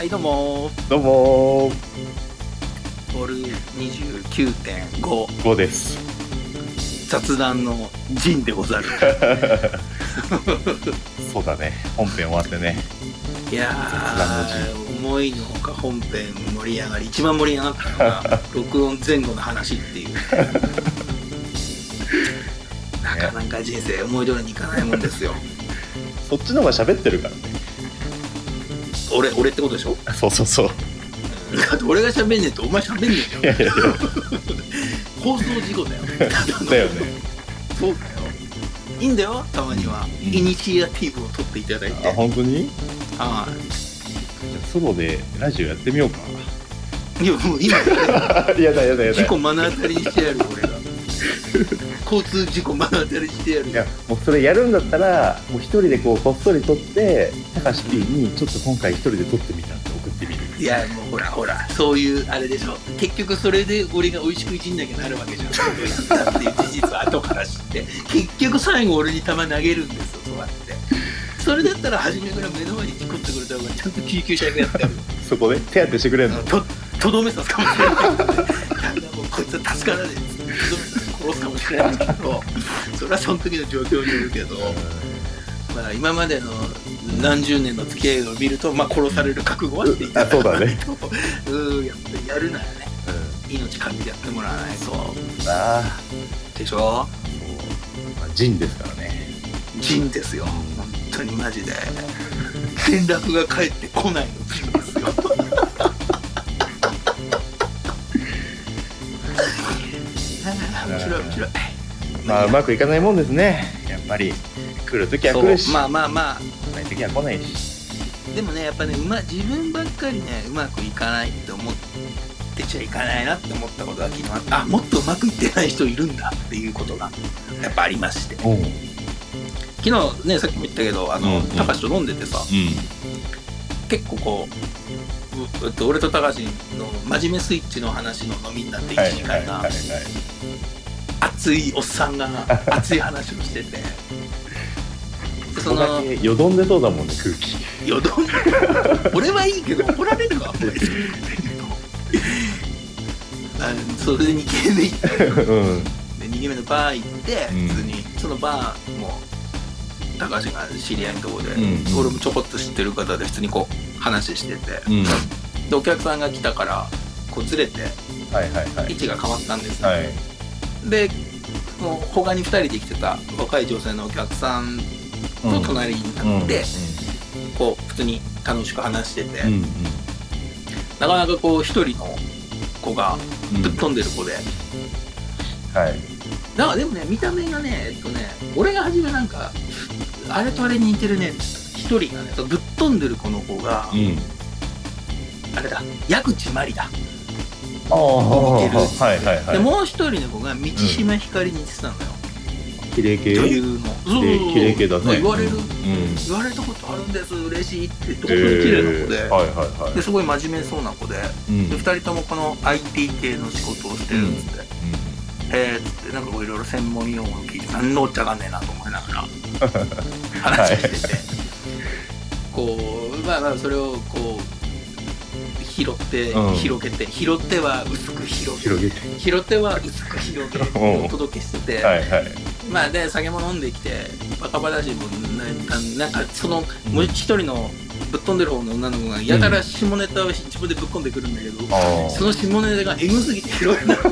はいどうもどうもボール29.5 5です。雑談の陣でござる。そうだね。本編終わってね。いやー思いのほか本編盛り上がり一番盛り上がったのが 録音前後の話っていう。なかなか人生思い通りにいかないもんですよ。そっちの方が喋ってるからね俺俺ってことでしょ？そうそうそう。だって俺が喋んねえとお前喋んねえじゃんいやいや。いや放送事故だよ。だよね。そうだよ。いいんだよたまには、うん。イニシアティブを取っていただいて。あ本当に？はい。じゃあソロでラジオやってみようか。いやもう今 やだやだやだ。事故目の当たりにしてやる俺が交通事故目の当たりにしてやる。いやもうそれやるんだったらもう一人でこうこっそり撮って高橋 P にちょっと今回一人で撮ってみたって送ってみる。いやもうほらほらそういうあれでしょ。結局それで俺が美味しくいじんなきゃなるわけじゃん。だっていう事実は後から知って。結局最後俺に球投げるんですよそうやって。それだったら初めから目の前に事故ってくれた方がちゃんと救急車役やってやる。そこで？手当てしてくれんの？ととどめさすかもしれない。こいつは助からとどめさすかもしれないけどそれはその時の状況によるけど、まあ、今までの何十年の付き合いを見ると、まあ、殺される覚悟はしていた。だかないとうん やっぱりやるならね命かけてやってもらわないと。うん。ああ。でしょ？まあジンですからね。陣ですよ。本当にマジで。連絡が返ってこないの陣ですよ白い面白い。まあうまくいかないもんですね。やっぱり。来るときは来るし。まあまあまあ。来ないときは来ないし。でもねやっぱねうま自分ばっかりねうまくいかないって思ってちゃいかないなって思ったことが昨日あった。あもっとうまくいってない人いるんだ。っていうことがやっぱありまして。おう。うん昨日ねさっきも言ったけどあの、うんうん。高橋と飲んでてさ結構こううえっと俺と高橋の真面目スイッチの話の飲みになって1時間が熱いおっさんが熱い話をしてて。で そのけよどんでそうだもんね空気。よどん 俺はいいけど怒られるわこれあそれで2軒目行って。うん。で2軒目のバー行ってうん。普通に。そのバーも高橋が知り合いのところで、うん。俺もちょこっと知ってる方で普通にこう話してて。うん。でお客さんが来たからこうずれてはいはいはい。位置が変わったんですね、はいでもう他に2人で来てた若い女性のお客さんと隣になって、こう普通に楽しく話してて、なかなかこう一人の子がうん。ぶっ飛んでる子で、はい。なんかでもね見た目がねえっとね俺が初めなんかあれとあれに似てるねって一人がねぶっ飛んでる子の子が、うん。あれだ矢口真理だああ似てるはいはい。はいでもう一人の子が道島ひかりに似てたのよ、綺麗系？女優の。そうそうそう。綺麗系だね言われる、うん。言われたことあるんです。嬉しいって。本当に綺麗な子で、えー。はいはいはい。ですごい真面目そうな子で。うん。で2人ともこの IT 系の仕事をしてるんですっえっつって。なんかこういろいろ専門用語を聞いて何のおっちゃがんねえなと思いながら。話してて、こうまあまあそれをこう拾って、うん。広げて拾っては薄く広げ広げて。拾っては薄く広げ うん。お届けしてて、はいはい。まあで酒も飲んできてバカ話もななんかそのもう一人のぶっ飛んでる方の女の子がやたら下ネタを自分でぶっ込んでくるんだけど、ああその下ネタがエグすぎて拾えない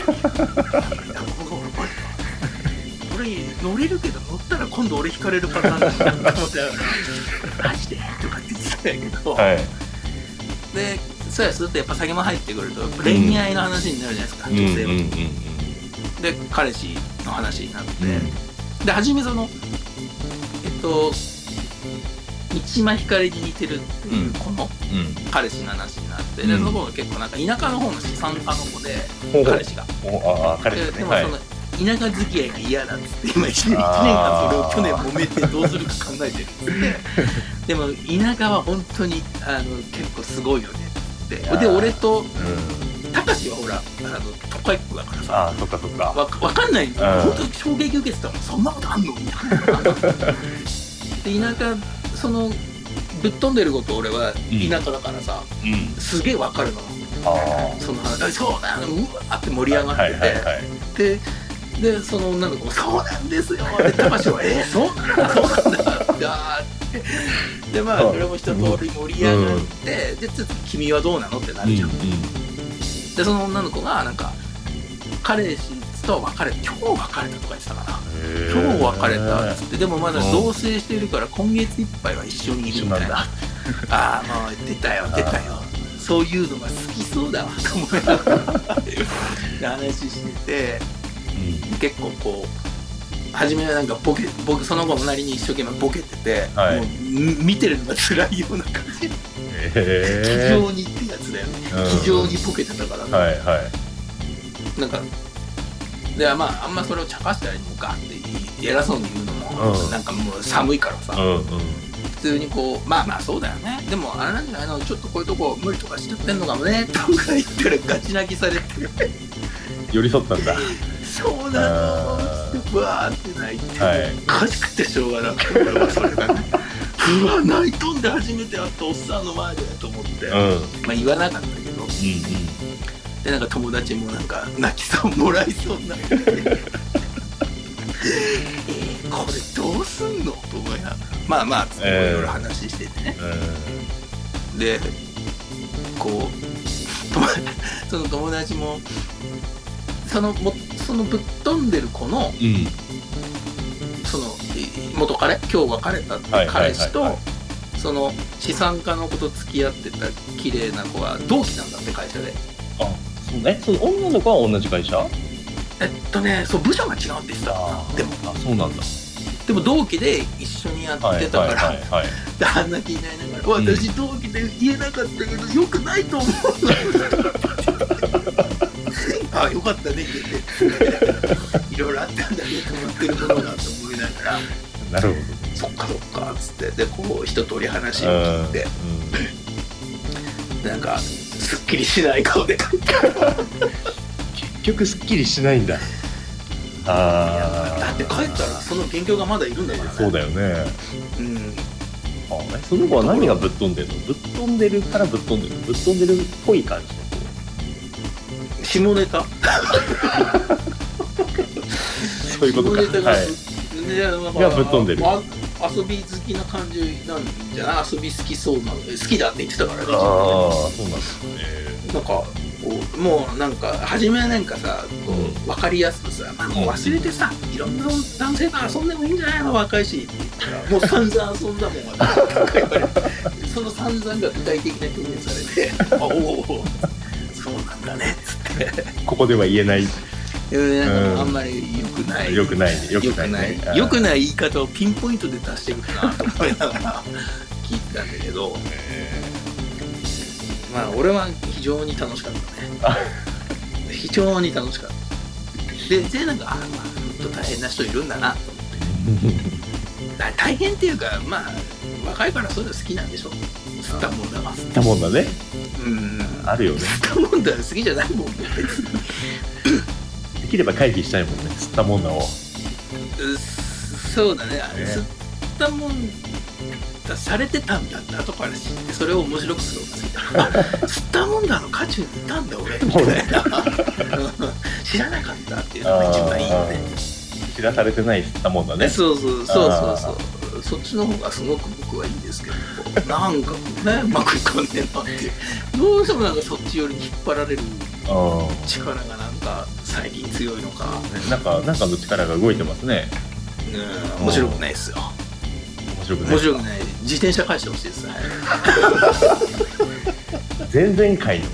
これ乗れるけど乗ったら今度俺引かれるパターンだしなと思ってマジでとかって言ってたんやけど、はい。でそうやするとやっぱ酒も入ってくると恋愛の話になるじゃないですか、女性は、うんうんで彼氏の話になって、うん。で初めそのえっと三島ひかりに似てるっていう子のうん。彼氏の話になって、うん。でその子が結構なんか田舎の方の資産家の子で彼氏が。おああ彼で氏ね。はいでもその田舎付き合いが嫌だっつって今1年一年間それを去年揉めてどうするか考えてるっつって。でも田舎は本当にあの結構すごいよねって。で俺とうん。高志はほらあの都会っ子だからさ。ああそっかそっか。わわかんない。うん。本当に衝撃受けてたもん。そんなことあんのみたいな。で田舎そのぶっ飛んでること俺は田舎だからさ、うん。すげえわかるの。あその話そうだようわーって盛り上がってて、あはいはいはい。ででその女の子も「そうなんですよ」で高橋は「えー、そうなんだ。そうなんだ」だって でまあうんそれも一通り盛り上がって、でちょっと君はどうなの?」ってなるじゃん、でその女の子がなんか彼氏と別れ今日別れたとか言ってたかな。今日別れたっつって。でもまだ同棲してるから今月いっぱいは一緒にいるみたいな。ああもう出たよ出たよ。そういうのが好きそうだわと思いながらで話してて。結構こう初めはなんかボケ僕その子のなりに一生懸命ボケてて、はい。もう見てるのが辛いような感じ。へ気え丈にってやつだよね。うん。気丈にボケてたからさ、はいはい。なんかでまああんまそれを茶化したりもガーって偉そうに言うのも、うん。なんかもう寒いからさ、うんうん。普通にこうまあまあそうだよね。でもあれなんじゃないのちょっとこういうとこ無理とかしちゃってんのかもねとか言ったらガチ泣きされて。寄り添ったんだ そうなの。つってブワーって泣いて、はい。おかしくてしょうがなくて俺はそれがね。うわ泣いとんで初めて会ったおっさんの前で。と思って、うん。うんまあ言わなかったけど。でなんか友達もなんか泣きそうもらいそうになって。えーこれどうすんの？と思いながら。まあまあいろいろ話しててね、でこう その友達もそのもそのぶっ飛んでる子のうん。うんそのい元彼今日別れたってはいはいはいはい。彼氏とその資産家の子と付き合ってた綺麗な子は同期なんだって会社で。あそうね。その女の子は同じ会社？えっとねそう部署が違うって言ってたでも。あそうなんだ。でも同期で一緒にやってたはいから、はいはいはいであんな気になりながら、うん。私同期で言えなかったけどよくないと思う あよかったね言えて。いろいろあったんだね止まってるものだと思いながら。なるほそっかそっかっつって。でこう一通り話をど聞いて、なんかすっきりしない顔で帰って結局すっきりしないんだ。ああだって帰ったらその元凶がまだいるんだからね。そうだよね。うん。その子は何がぶっ飛んでるの？ぶっ飛んでるからぶっ飛んでる。のぶっ飛んでるっぽい感じの下ネタ。そういうことか。はい。がぶっ飛んでる。あ遊び好きな感じなんじゃない？遊び好きそうな好きだって言ってたからね。ああそうなんですね。なんかこうもうなんか初めはなんかさこう分かりやすくさ、まあ、もう忘れてさいろんな男性と遊んでもいいんじゃないの若いしって言ったらもう散々遊んだもん その散々が具体的な表現されて。あおおそうなんだねっつってここでは言えない。あん。まり良くない。良くないね。良くない。ね。良くない言い方をピンポイントで出してくるなと思いながら 聞いてたんだけど。まあ俺は非常に楽しかったね。非常に楽しかった。ででなんかあまあ本当大変な人いるんだな。と思ってだ大変っていうかまあ若いからそういうの好きなんでしょ。吸ったもんだわたもんだね。うんあるよね。吸ったもんだ好きじゃないもん。ねできれば回避したいもんね。吸ったもんだをうそうだね。ね。吸ったもんだされてたんだって後から知ってそれを面白くするのが好きだ。あ吸ったもんだの渦中にいたんだ俺。みたいな知らなかったっていうのが一番いいよね知らされてない吸ったもんだね。そうそうそうそうそうそっちの方がすごく僕はいいんですけどなんかねうまくいかんねえなって。どうしてもなんかそっち寄りに引っ張られるあ力がなんか最近強いのか、あなんかなんかの力が動いてますね。うん、面白くないですよ。面白くない面白くない。自転車返してほしいです、はい前々回の。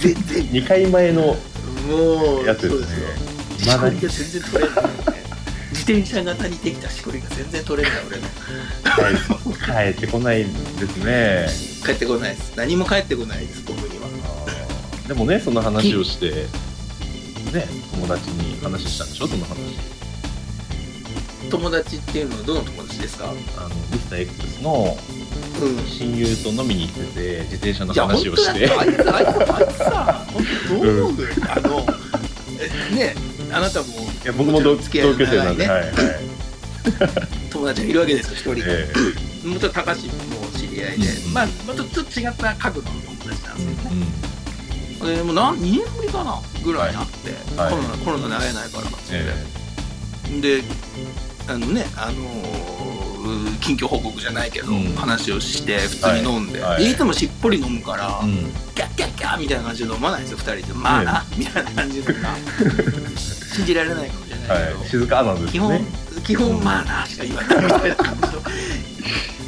全然。2回前のもうやつですね。そうですよ。しこりが全然取れない、転車型にできたしこりが全然取れない俺の。帰ってこないですね。帰ってこないです。何も帰ってこないです僕には。でもねその話をしてね友達に話したんでしょその話。友達っていうのはどの友達ですか？あのミスター X のうん。親友と飲みに行ってて自転車の話をして。あいつあいつあいつさ本当どう思う、あのえねあなたもいや僕も同同級生なんで、はいはい。友達がいるわけですよ一人、えもちろん高橋も知りいで、うんまあちょっと違った角度の友達なんですけどね、うん。でもうなん2年ぶりかなぐらいになって、はい。コロナコロナで会えないからっつって、え。であのねあのー近況報告じゃないけど、うん。話をして普通に飲んで,、はい。はいつもしっぽり飲むから、えうん。キャッキャッキャーみたいな感じで飲まないんですよ2人で。まあな、みたいな感じでな 信じられないかもしれないけど、はい。静かなんです基本、ね基本まあなしか言わないみたいな感じの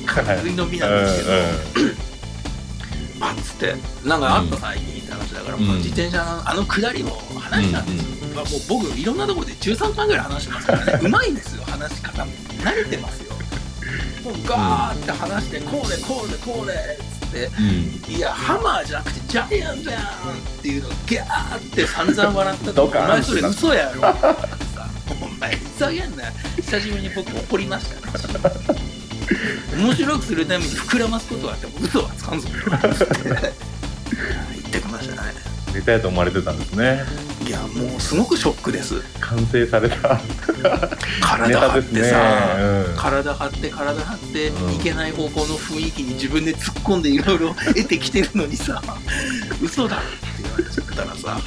軽い飲みなんですけど、あっつってなんかあった最近って話だから、うん。もう自転車のあの下りを話したんですよ、まあもう僕いろんなところで13回ぐらい話してますからね。うまいんですよ話し方も。慣れてますよ。もうガーって話してこうでこうでこうでうん。いやハマーじゃなくてジャイアンじゃんっていうのをギャーって散々笑ったとお前それ嘘やろ。お前ふざけんな久しぶりに僕怒りましたね。面白くするために膨らますことはあっても嘘はつかんぞ。言ってきましたねネタやと思われてたんですね。いやもうすごくショックです。完成された。ネ体張ってタですね。さ、うん。体張って体張って、うん。いけない方向の雰囲気に自分で突っ込んでいろいろ得てきてるのにさ 嘘だって言われちゃったらさ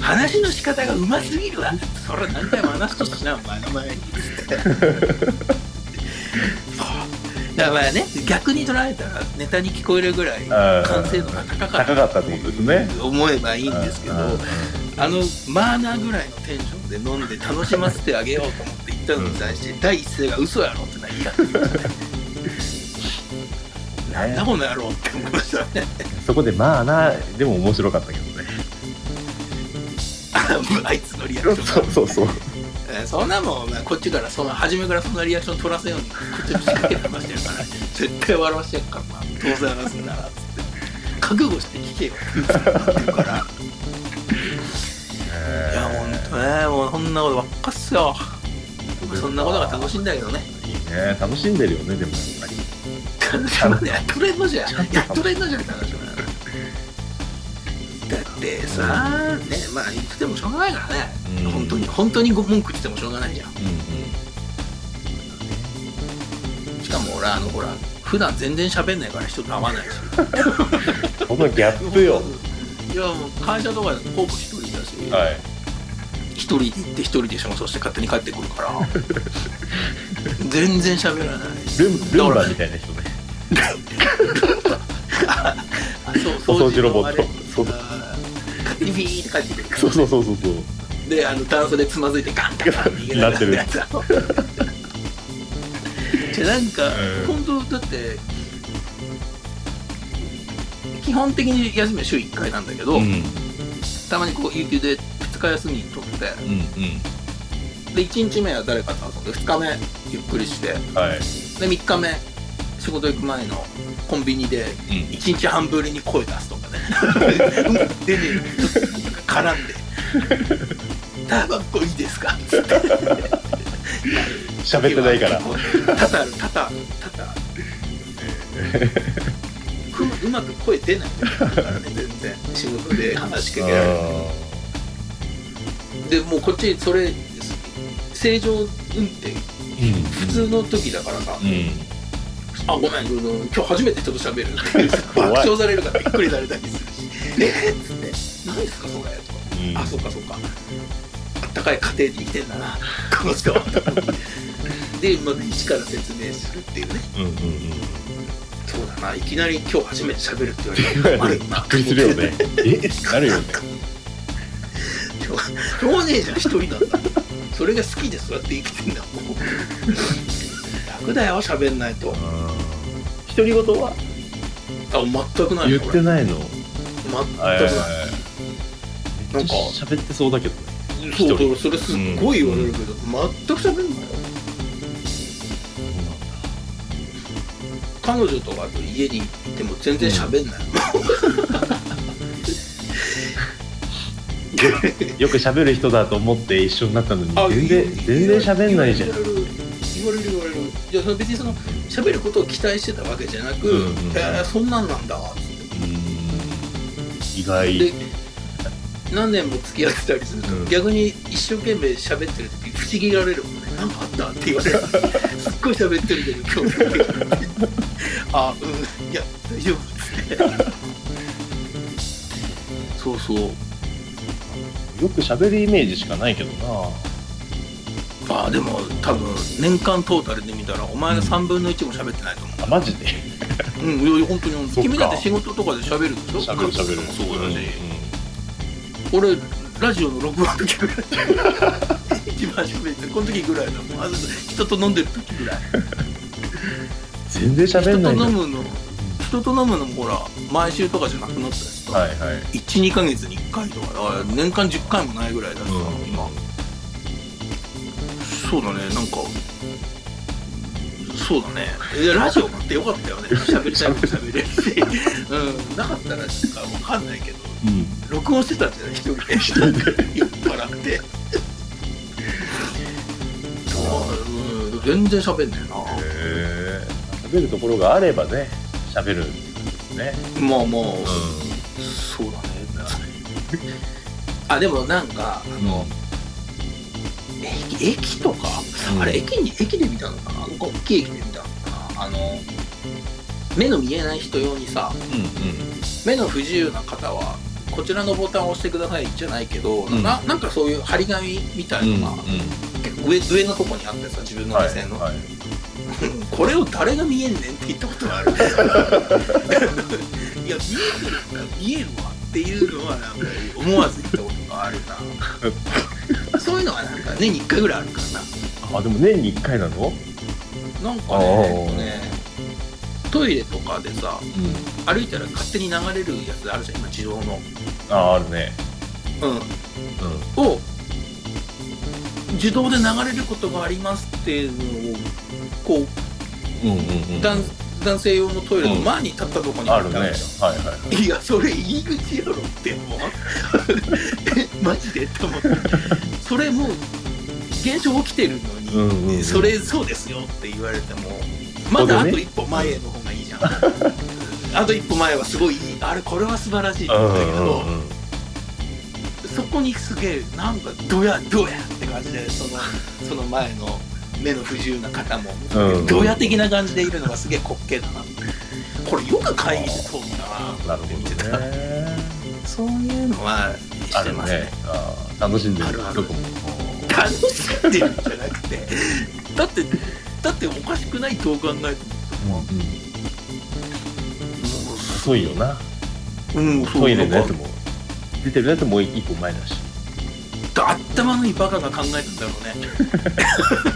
話の仕方がうますぎるわ。それ何回も話としなお前の前に。つってだからね逆に捉えたらネタに聞こえるぐらい完成度が高かった。高かったってことですね。思えばいいんですけど、あのマーナーぐらいのテンションで飲んで楽しませてあげようと思って言ったのに対して、第一声が嘘やろってな言い合って。きましたね。なんだこの野郎って思いましたね。そこでまあなでも面白かったけどね。ああいつのリアクションが。そうそうそうえーそんなもん、まあ、こっちからその初めからそんなリアクション取らせようにこっちも仕掛けてましてるから絶対笑わしてやっからなどうせ話すんならっつって。覚悟して聞けよ。って言ってるからいやほんとねもうそんなことばっかっすよ。そんなことが楽しいんだけどね。いいね。楽しんでるよねでもやっぱり。楽しまねやっとれんのじゃやっとれんのじゃって話もだってさねまあ言っててもしょうがないからね、うん。本当に本当にご文句言ってもしょうがないじゃん。うんしかも俺あのほら普段全然喋んないから人と会わないし。うんこのギャップよ。いやもう会社とかほぼ一人だし、はい。一人で行って一人で仕事して勝手に帰ってくるから。全然喋らない。ルンルンバみたいな人ね。あそうお掃除ロボットのあれそうあー勝手にビーって帰ってくるそうそうそうそうそう。であの段差でつまずいてガンガンガン逃げながらやつ。じゃあなんか、うん。本当だって基本的に休みは週1回なんだけど、うん。たまにこう有給で2日休み取ってうんうん。で1日目は誰かと遊んで2日目ゆっくりしてはい。で3日目仕事行く前のコンビニでうん。1日半ぶりに声出すとうん。でねちょっと絡ん。で「タバコいいですか?」つって喋ってないから多々ある多々ある多々あるううまく声出ないからね全然仕事で話しかけられるでもうこっちそれ正常運転普通の時だからさ、うん。あごめん今日初めてちょっと喋る爆笑されるからびっくりされたりするし「えっ?」っつって「何ですかそれ」とかうんあ、そっかそっか。あったかい家庭で生きてんだな、この人は。で、まず一から説明するっていうね。うんうんうんそうだな、いきなり今日初めて喋るって言われたら困る。びっくりするよね えなるよねしょうしょうがねえじゃん、一人なんだ。それが好きでそうやって生きてんだもん。楽だよ、喋んないと。独り言は？あ、全くない。言ってないの？俺。全くない。めっちゃ喋ってそうだけど。ねそうそう、それすっごい言われるけど、全く喋んないよ。彼女とかと家にいても全然喋んない。よく喋る人だと思って一緒になったのにあ全然言全然喋んないじゃん。言われる言われるいやその別にその喋ることを期待してたわけじゃなく、うんうんえーそんなんなんだつって。意外。で何年も付き合ってたりすると、うん。逆に一生懸命喋ってる時不思議がられるもんね。なんかあったって言われる。すっごい喋ってるけど今日。あうん。いや大丈夫ですね。そうそう。よく喋るイメージしかないけどなあでも多分年間トータルで見たらお前の3分の1も喋ってないと思う。あマジで？うん、いや本当に。本当そっか。に君だって仕事とかで喋るでしょ？喋る喋る。もそうだし、う俺ラジオの録音の時ぐらい一番喋ってこの時ぐらいだもん。あの人と飲んでる時ぐらい。ん全然人と喋んないん。だ飲むの人と飲むのもほら毎週とかじゃなくなったしさ、はいはい。12ヶ月に1回とか。あ年間10回もないぐらいだしさ、うん。今そうだねなんかそうだね。いやラジオってよかったよね。喋りたいこと喋れるし、うん、なかったらなんかわかんないけどうん。録音してたんじゃない？一人で。一人で。酔っ払って。そう、う。ん、全然喋んねえな。へえ。喋るところがあればね喋るね。まあまあ、うそうだね。あでもなんかあの、駅駅とか、うん。あれ駅に駅で見たのかな？なんか大きい駅で見たのかな？あの目の見えない人用にさんうん。目の不自由な方はこちらのボタンを押してくださいじゃないけど、ん。ななんかそういう張り紙みたうんいのが、結構上上のとこにあってさ自分のはい目線の、はい これを誰が見えんねんって言ったことがある。いや見えてるんだ見えるわっていうのはなんか思わず言ったことがあるな そういうのはなんか年に1回ぐらいあるからな。あでも年に1回なの？なんかねねトイレとかでさうん。歩いたら勝手に流れるやつあるじゃん今自動の。ああるね。うん。うん。を自動で流れることがありますっていうのをこううんうんうん男男性用のトイレの前に立ったところにあるねはい置いてじゃんはいはいいや、それ入り口やろってもう。え、マジでって思って。それもう、現象起きてるのに、うんうんうんそれそうですよって言われても、まだあと一歩前の方がいいじゃん。あと一歩前はすごいいい。あれ、これは素晴らしいったけど、うんうんうんそこにすげえ、なんか、どや、どやって感じで、その、その前の目の不自由な方も、うんうん。どや的な感じでいるのがすげえ滑稽だな。これよく会議で通ったな。なるほどね。そういうのはあるしてますね。ね。楽しんでる。あるも。楽しんでるんじゃなくて、だって、だっておかしくないどう考えても。うん遅いよな。うん、そう。トイレのやなんかつも。出てるやつも一歩前だし頭のいいバカが考えたんだろうね。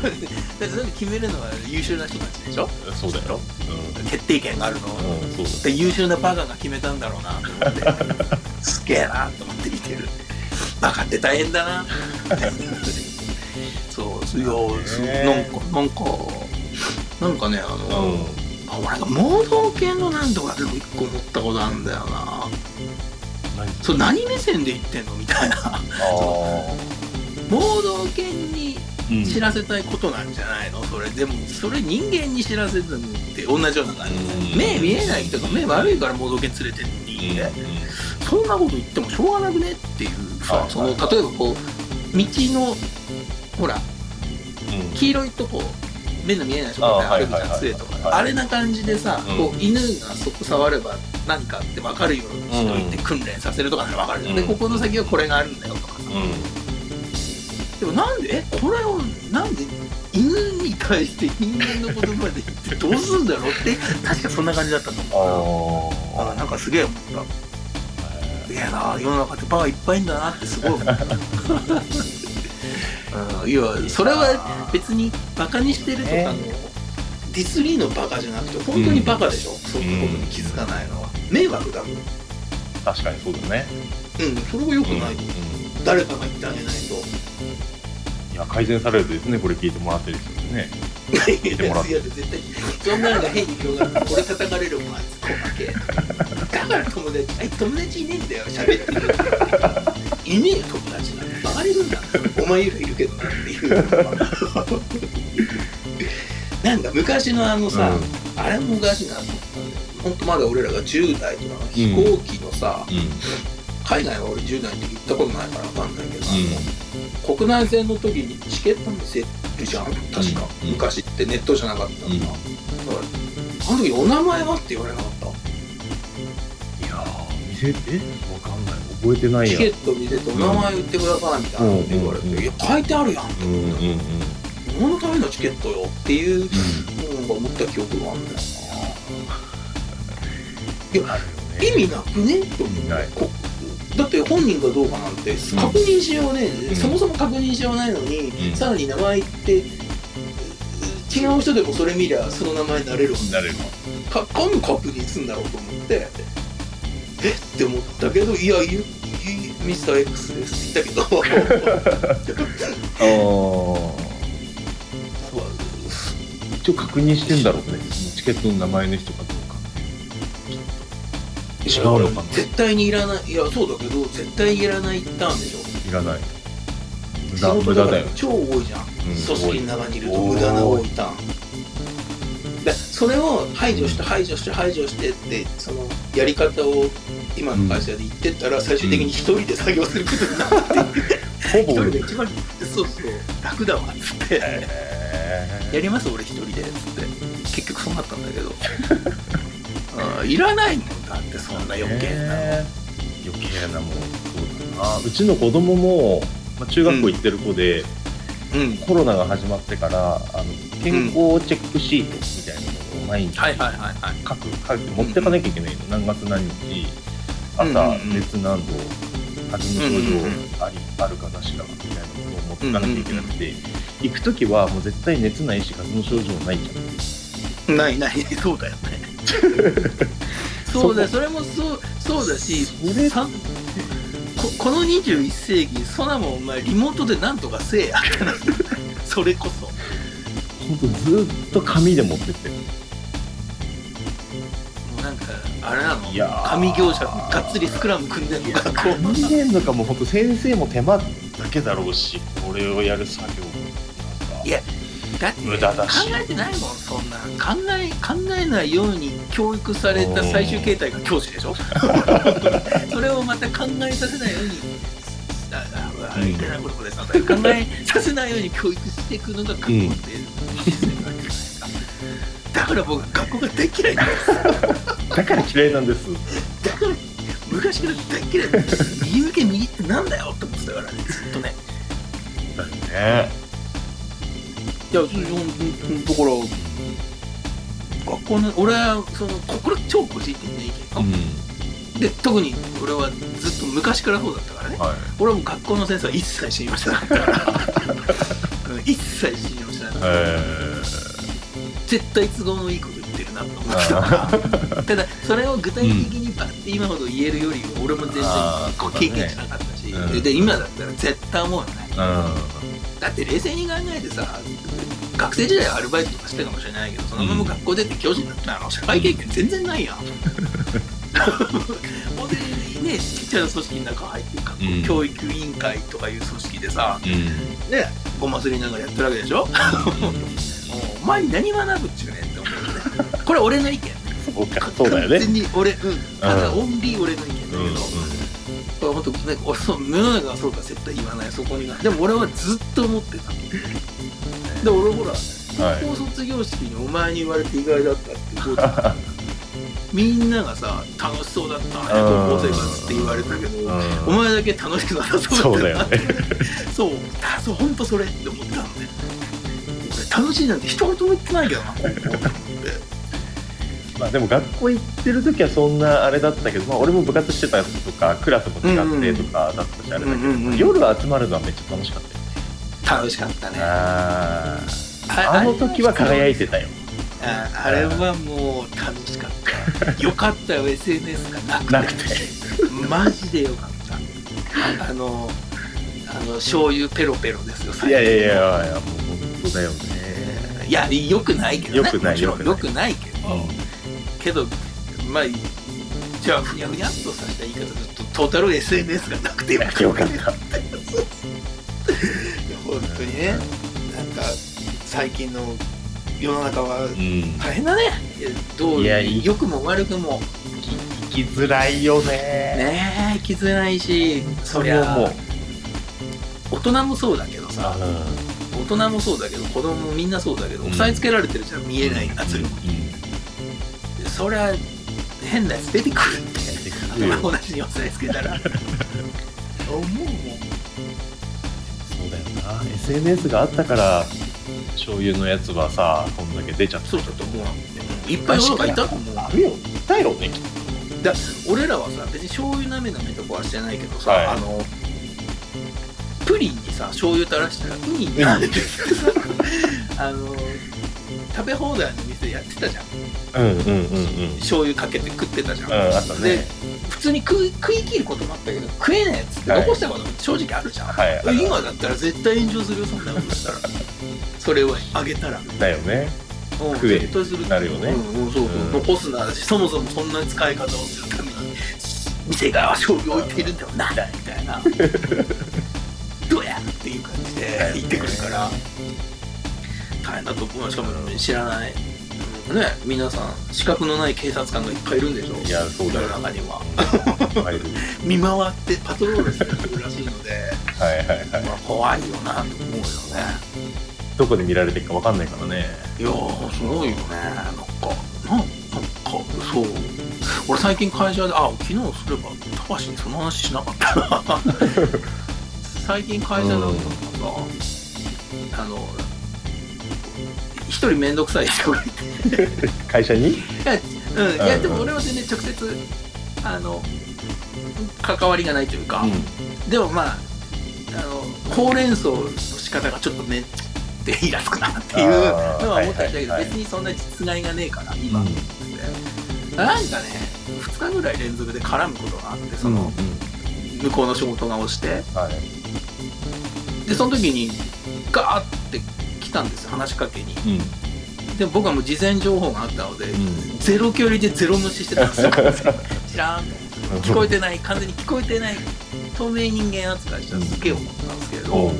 だってそれで決めるのは優秀な人たちでしょ？そうだよ。決定権があるのは。うん、うん、そうだで優秀なバカが決めたんだろうな。と思ってすげえなと思って見てる。バカって大変だな。そういやそうねなんかなんかなんかねあの、うん。あ俺が盲導犬のなんとかでも一個思ったことあるんだよな。何そう何目線で言ってんのみたいな。あ盲導犬に知らせたいことなんじゃないの？それでもそれ人間に知らせるのって同じような感じ。うん。で目見えない人が目悪いから盲導犬連れてんのに、うんそんなこと言ってもしょうがなくねっていうさ、はい。その例えばこう道のほらうん。黄色いとこ目の見えない人が歩くじゃん杖とかはいあれな感じでさ、うん。こう犬がそこ触れば何かって分かるようにしといてうん訓練させるとかなら分かるじゃん、うん。でここの先はこれがあるんだよとか。さ、うん。でもなんで？え？これをなんで犬に対して人間の言葉で言ってどうすんだろうって。確かそんな感じだったと思う。ああなんかすげえ思った。すげえな世の中ってバカいっぱいいんだなってすごい思った。うん。いやそれは別にバカにしてるとかの、ディスリーのバカじゃなくて本当にバカでしょ、そんなことに気づかないのは迷惑だもん。うん確かにそうだね。それは良くうんない、うん誰かが言ってあげないと。いや改善されるとですねこれ聞いてもらってる人でね。いやいてもらって。や絶対。そんなのが変に広がるとこれ叩かれるもんあいつ細け。だから友達あいつ友達いねえんだよ喋ってる。いねえよ友達なんて。バカにすんだ。お前よりいるけど。なっていうなんか昔のあのさ、あれも昔なと思ったんだよほんとまだ俺らが10代とかの飛行機のさ、うん。海外は俺10代の時行ったことないから分かんないけど、あの国内線の時にチケット見せるじゃん。確か、うん。昔ってネットじゃなかったんだ、うん。だからあの時お名前はって言われなかった。いやー見せえ？わかんない。覚えてないや。チケット見せてお名前言ってくださいみたいなって言われて、うんうんいや書いてあるやんうんうんうん。何のためのチケットよっていうのが思った記憶があるんだよあるよねな意味なくね？と思ってない。こだって本人がどうかなんて確認しようね、ん。そもそも確認しようないのに、うん。さらに名前言って違う人でもそれ見りゃその名前になれるわ。なれるか何確認すんだろうと思って。え？って思ったけどいやいいミスター X です。って言ったけど。ああ 一応確認してんだろうね。チケットの名前の人かどうか違うのかな？絶対にいらないいやそうだけど絶対いらないターンでしょ。いらない。無仕駄無駄だよ。超多いじゃん、うん組織の中にいると無駄な多いターン。でそれを排除して排除して排除してってそのやり方を今の会社で言ってったら最終的に一人で作業することになって。一ほぼ人で一番そうそう。楽だわっつって。へやります俺一人でっつって。結局そうなったんだけど。あーいらないもんだってそんな余計な余計なもんそうだなうちの子供も、まあ、中学校行ってる子で、うん。コロナが始まってからあの健康チェックシートみたいなものを毎日書く書いて持ってかなきゃいけないの、何月何日朝、うんうんうん。熱何度風邪の症状あり、あるかなしかみたいなものを持ってかなきゃいけなくて、行く時はもう絶対熱ないし風邪の症状ないじゃん。ないない。そうだよね そうだよそれもそうそうだしここの21世紀そらもお前リモートでなんとかせえや それこそ。もほんとずっと紙で持ってって。うなんかあれなの。いやー。紙業者がっつりスクラム組んでんの学校人間のかもうほんと先生も手間だけだろうしこれをやる作業。もいやだって無駄だし。考えてないもん。そんな考え考えないように教育された最終形態が教師でしょ？それをまた考えさせないように。あああい。けない。ことです考えさせない。ように教育してい。くのが学校ってい。うシステムなんじゃない。ですかだから僕は学校が大嫌い。なんですだから嫌い。なんですだから昔から大嫌い。なんです右向け右ってなんだよって思ってたからねずっとねだよねいや、だから、学校の、俺は、その、これ超個人的な意見よ、で、特に俺はずっと昔からそうだったからね。はい俺はもう学校の先生は一切信用してなかったから。う ん一切信用してなかった。え絶対都合のいいこと言ってるなと思ってたから。ただ、それを具体的にバッて今ほど言えるより、俺も全然あーそう経験値なかったし、うんで、今だったら絶対思うよね。ーだって冷静に考えてさ学生時代はアルバイトとかしてたかもしれないけどそのまま学校出て教師になったら社会経験全然ないやん。ほんでねちっちゃな組織の中入って学校うん。教育委員会とかいう組織でさうん。ねごますりながらやってるわけでしょ？お前に何学ぶっちゅうねんって思うよね。これ俺の意見。そうかそうだよね。完全に俺うん。ただオンリー俺の意見だけど、うんうん。これ本当ね俺そう世の中がそうか絶対言わない。そこにがでも俺はずっと思ってたで俺ほらはい。高校卒業式にお前に言われて意外だったってどうだったみんながさ楽しそうだった。ね高校生活って言われたけどうん。お前だけ楽しくなさそうだった。そうだよね。そうあそう本当それって思ったのね。俺楽しいなんて一言も言ってないけどな高校って。まあでも学校行ってる時はそんなあれだったけど、まあ、俺も部活してたとかクラスも違ってとかだったしあれだけど、うんうんうん夜集まるのはめっちゃ楽しかったよ。ね楽しかったね。ああの時は輝いてたよ。ああれはもう楽しかった。よかったよ。SNS がなくて。なくて。マジでよかった。あのあの醤油ペロペロですよいやいやいやいやもう本当だよね。いやよくないけどね。よくないない。けど、けどまあじゃあふにゃふにゃっとさせた言い方するとトータル SNS がなくてよかった。よかった 当にねなんか最近の世の中はうん。大変だね。どういや良くも悪くも。生きづらいよね。ねえ生きづらいしそりゃもう大人もそうだけどあさうん。大人もそうだけど子供もみんなそうだけど押さえつけられてるじゃん見えない圧力そりゃ変なやつ出てくるって。同じに押さえつけたら。思うもんな。SNS があったから醤油のやつはさこんだけ出ちゃった。そうだと思ういっぱい世の中いたあるよ。いたよ。ね。だ俺らはさ別に醤油なめなめとかはしてないけどさ、はい。あのプリンにさ醤油垂らしたらいいなってさ あの食べ放題の店やってたじゃん。とうんうんうんうん。醤油かけて食ってたじゃん、うんあったでね。普通に食い食い切ることもあったけど食えねえっつってはい。残したことも正直あるじゃん、はい。今だったら絶対炎上するよそんなことしたらそれをあげたら。だよね。うん食え。絶対するなるよね。うんうんそうそう、うん。残すなそもそもそんな使い方をするために店側は醤油を置いているんだよなんだみたいな。どうやっていう感じで言ってくるから。大変だと思うしかも知らない。うんね皆さん資格のない警察官がいっぱいいるんでしょ？いやそうだよ。世の中には。見回ってパトロールしてるらしいので、はいはいはい。まあ、怖いよなと思うよね。どこで見られてるかわかんないからね。いやーすごいよねなんか。なんなんかそう。俺最近会社であ昨日すれば高橋にその話しなかったな。最近会社なんかさ、あの一人面倒くさい人がいて。会社に？いや,、うん、いやうんでも俺は全然直接あの関わりがないというか、うでもまああのほうれん草の仕方がちょっとねってイラつくなっていうのは思ったんだけど、はいはいはい別にそんな実害がねえから今、ん。なんかね2日ぐらい連続で絡むことがあってその、向こうの仕事が押して。はい。でその時にガーって来たんですよ話しかけに。うん。でも僕はもう事前情報があったので、ん。ゼロ距離でゼロ無視してたんですよ。知らん。聞こえてない完全に聞こえてない透明人間扱いしたらすげえ思ったんですけれど、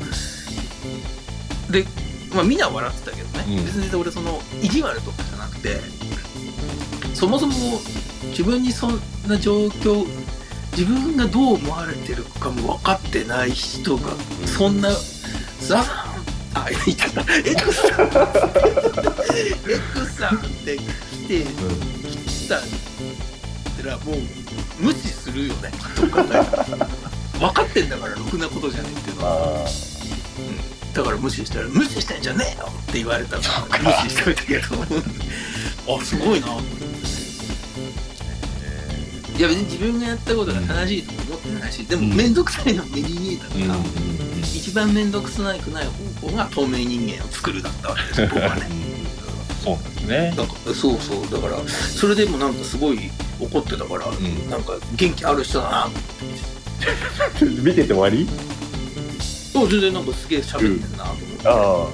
で、まあ、みんなは笑ってたけどね、うん。別に俺その意地悪とかじゃなくてそもそも自分にそんな状況自分がどう思われてるかも分かってない人がそんなザザーンあ言っちゃった X さん X さんって来て来たらもう無視するよね。とかね分かってんだからろくなことじゃねえっていうのは。あだから無視したら「無視してんじゃねえよ!」って言われたから無視しといたけどあすごいなと思っていや別に自分がやったことが正しいとも思ってないしでもうん面倒くさいの目に見えたかうんら、一番面倒くさくない方法が透明人間を作るだったわけです。よ 僕はね。そうなんですね。なんかそうそう。だからそれでもなんかすごい怒ってたから、ん。なんか元気ある人だな見てて終わり？と全然なんかすげえ喋ってんなと思って、あ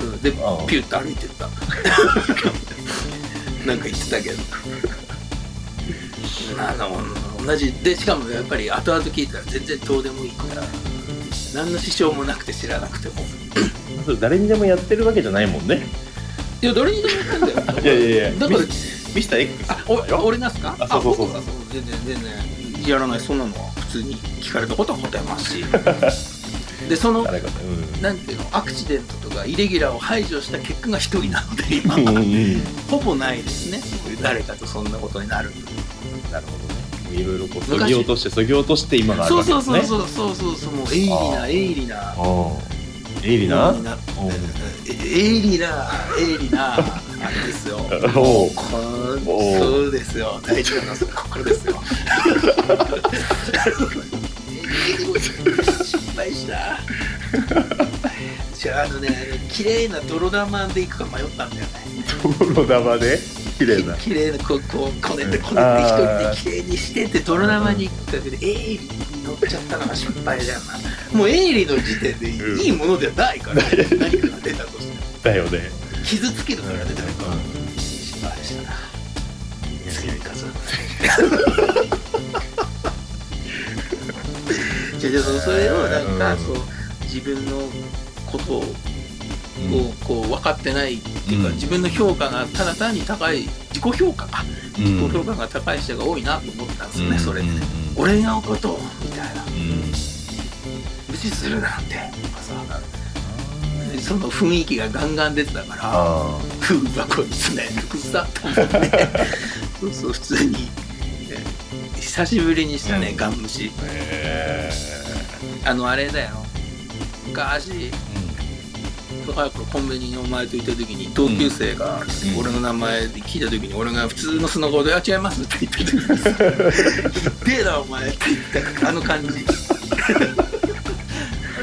うん。でああ。ピュッと歩いてった。なんか言ってたけど。あの同じ。でしかもやっぱり後々聞いたら全然どうでもいいから何の支障もなくて知らなくても誰にでもやってるわけじゃないもんね。いや誰にでも言ったんだよ。いやいやいやだからミスター X あお俺がっすか？あそうそうそう。僕は全然全然。やらないそんなのは普通に聞かれたことは答えますし。でそのうなんていうのアクシデントとかイレギュラーを排除した結果が一人なので今、んうんうん。ほぼないですね。誰かとそんなことになるなるほどね。もういろいろこう昔。そぎ落としてそぎ落として今があるそうわけですね。そうそうそうそうそう。そうもう鋭利な鋭利な鋭利な？鋭利な鋭利なあれですよ。おおう。そうですよ。大事なのはここですよ。失敗した。じゃああのね綺麗な泥玉で行くか迷ったんだよね。泥玉で？綺麗な。綺麗なこうこうこねてこねてあ一ー人で綺麗にしてって泥玉に行くだけで鋭利に乗っちゃったのが失敗だよなもう鋭利の時点でうん。いいものではないから、何かが出たとしても。だよね。傷つけるから出たのか、失敗したな。次の数じゃあじゃあそれをなんかうん。そう自分のことをうんをこう分かってないっていうか、うん。自分の評価がただ単に高い自己評価か、うん。自己評価が高い人が多いなと思ったんですよね、うん。それでね、うん。俺のことをみたいな無視するなんて。とかさその雰囲気がガンガン出てたからあうわこいつめんどくさと思ってそうそう普通に、え久しぶりにしたね、うん。ガン無視。あのあれだよ。昔え早くコンビニにお前といた時に同級生がうん。俺の名前で聞いた時に俺が普通の素の顔で「あ違います」って言った時に「ひでえなお前」って言ったあの感じ。あ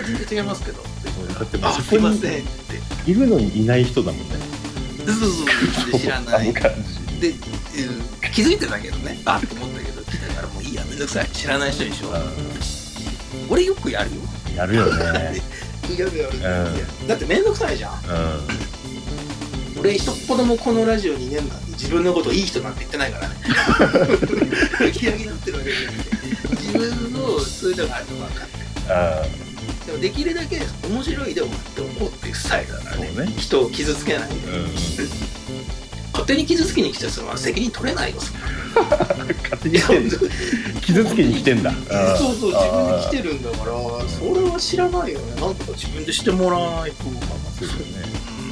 全然違いますけど。ってだってああそこにすいませんって。いるのにいない人だもんね。そうそうそうで知らない。感じ。で、うん気づいてたけどね。あって思ったけど。来たからもういいやめんどくさい。知らない人にしよう俺よくやるよ。やるよね。やるやる、ん。だってめんどくさいじゃん。うん。俺一言もこのラジオ2年間に自分のこといい人なんて言ってないからね。気上げになってるわけじゃなくて自分のそういうのがあるの分かって。あでもできるだけ面白いで終わっておこうっていうスタイルだからねね。人を傷つけないうん。勝手に傷つけに来た人は責任取れないよ 勝手に傷つけに来てんだ。そうそう自分で来るてるんだからそれは知らないよね。なんとか自分でしてもらわないとそうだよね。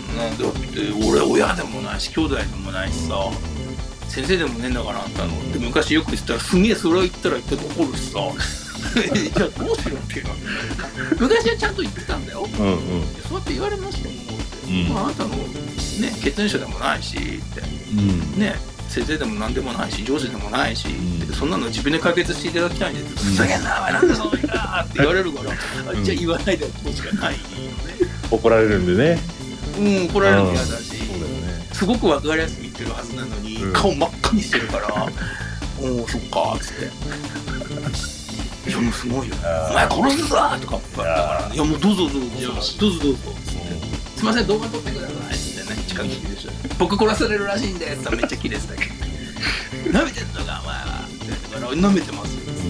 うん。なんだって俺親でもないし兄弟でもないしさ。先生でもねえんだからあんたの。って昔よく言ってたらすげえそれを言ったら言ったと怒るしさじゃあどうしろっていうの昔はちゃんと言ってたんだよ。うんうん。そうやって言われましてもうん。まあ、あなたのね血縁者でもないしって。うん。ね先生でも何でもないし上司でもないし、ん。そんなの自分で解決していただきたいんですふざけんなお前なんでそう言うんだって言われるから、じゃあ言わないでおしかない。よね怒られるんでね。うん怒られるの嫌だし、すごく分かりやすく言ってるはずなのに、うん。顔真っ赤にしてるから「おおそっか」っつって「いやもうすごいよお前殺すぞ!」とか言われたから「いやもうどうぞどうぞどうぞどうぞ」っつって「すいません動画撮ってください」っつってね近くにいる人。僕殺されるらしいんです」めっちゃ綺麗でしたけど「舐めてんのかお前は」っから「舐めてますよ」うん。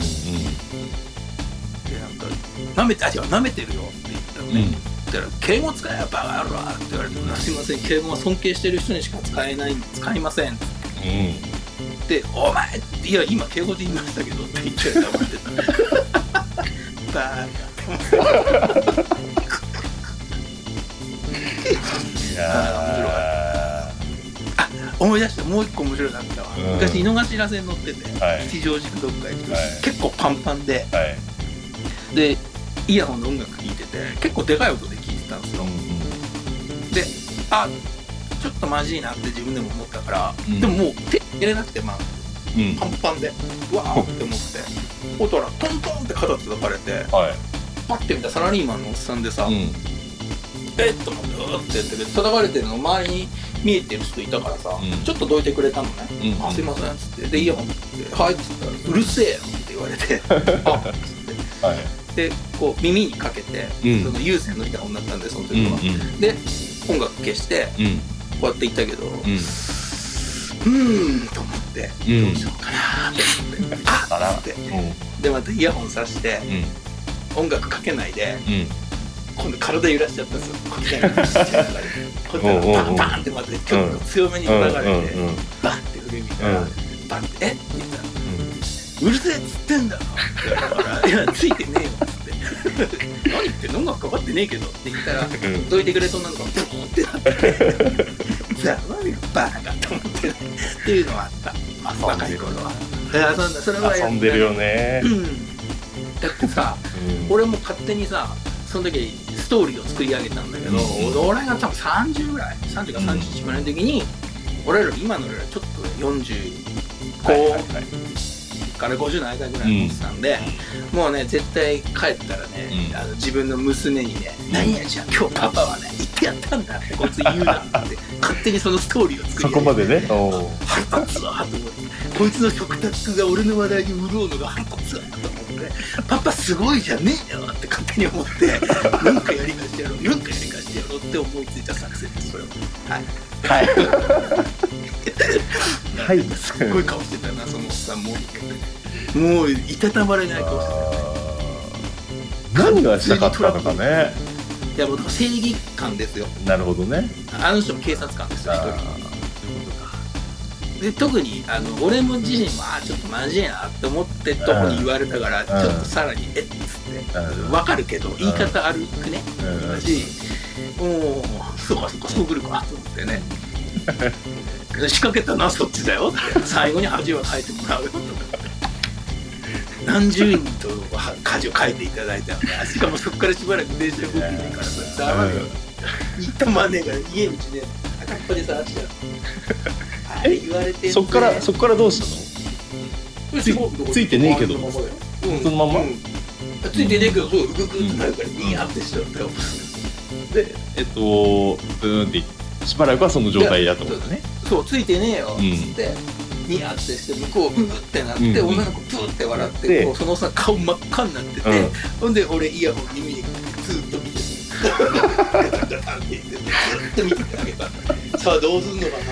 でなんか「舐めてあ違う舐めてるよ」って言ったらね、うん。だから敬語使えよバカ野郎って言われて「すいません敬語は尊敬してる人にしか使えない使いません」ってうん。で「お前!」って「いや今敬語で言いました。けど」って言っちゃうと思ってた。バいやカ思い出した。もう一個面白かった。わ、うん昔井の頭線乗ってて、はい吉祥寺どっか行くと、はい結構パンパンではいでイヤホンで音楽聴いてて結構でかい音で聴いてた。んですよ、であちょっとまずいなって自分でも思った。から、うんでももう手入れなくてまあうん。うんパンパンでうわーって思ってほたらトントンって肩叩かれてはい。パッて見たらサラリーマンのおっさんでさ、うん。えっと思ってうーってやってる叩かれてるの周りに見えてる人いたからさ、うん。ちょっとどいてくれたのね、うん。あすいませんっつってでイヤホンって「はい」っつったら「うるせえよ」って言われて「あっ」つって。はい。でこう耳にかけて、うん。その有線のイヤホンになったんでその時うんは、で音楽消してうん。こうやって言ったけどううんーんと思って、うん。どうしようかなと思ってあっつって。うん。でまたイヤホンさしてうん。音楽かけないでうん。今度体揺らしちゃったんですよ。こっちにちっちゃいからこっちからバンバンってまたちょっと強めに叩かれて、うんうんバンって振り見たら、うん。バンって「え？っ?」て言ったら「うるせえっつってんだよ」って言われたから「いやついてねえよ」っつって「何言ってんの音楽かかってねえけど」って言ったらん。どいてくれそうなのがブってなって「ざまみろバカ」と思ってねっていうのはあった、まあ、若い頃は。いやそんなそれはや遊んでるよね。うん。だってさうん。俺も勝手にさその時ストーリーを作り上げたんだけど、うん。俺が多分30ぐらい30か31ぐらいの時に、俺ら今の俺らちょっと45はいはいはいから50の間ぐらいのおっさんで、もうね絶対帰ったらね、うん。あの自分の娘にね「うん何やじゃあ今日パパはね言ってやったんだ」ってこいつ言うなって勝手にそのストーリーを作そり上げてこまでね？腹立つわと思ってこいつの食卓が俺の話題に潤うのが腹立つわと思ってパパすごいじゃねえよって勝手に思って なんかやりかしてやろうなんかやりかしてやろうって思いついた作戦ですそれは。はい。はい。はい。すっごい顔してたなそのおっさんももういたたまれない顔してあー何がしたかったのかね。たいやもう正義感ですよ。なるほどね。あの人も警察官ですよ一人。で特にあの俺も自身もあーちょっとマジいなって思ってとこに言われたから、んちょっとさらに「えっ?」つって。うん。わかるけど言い方悪くね、うん。だしおおそうかそうかそうくるか。と思ってね仕掛けたのはそっちだよ。最後に恥は書いてもらうよ何十人とは恥を書いていただいたのでしかもそこからしばらく電車動けないからさ。ざわめ行ったマネが家道ね片っ端で探しちゃうあれ言われてんぜそっからそっからどうしたの？ついてねえけど。うん。そのまんま？うん。ついてねえけどそうグググってなるからニヤってしちゃったよでえっとブーンってしばらくはその状態だったもんねそうついてねえようん。っつって、ニヤってして向こううーってなって、うん。女の子プーって笑ってでこうそのさ顔真っ赤になってて、うん。ほんで俺イヤホン耳にずっと見ててずっと見ててあげたさあどうすんのかな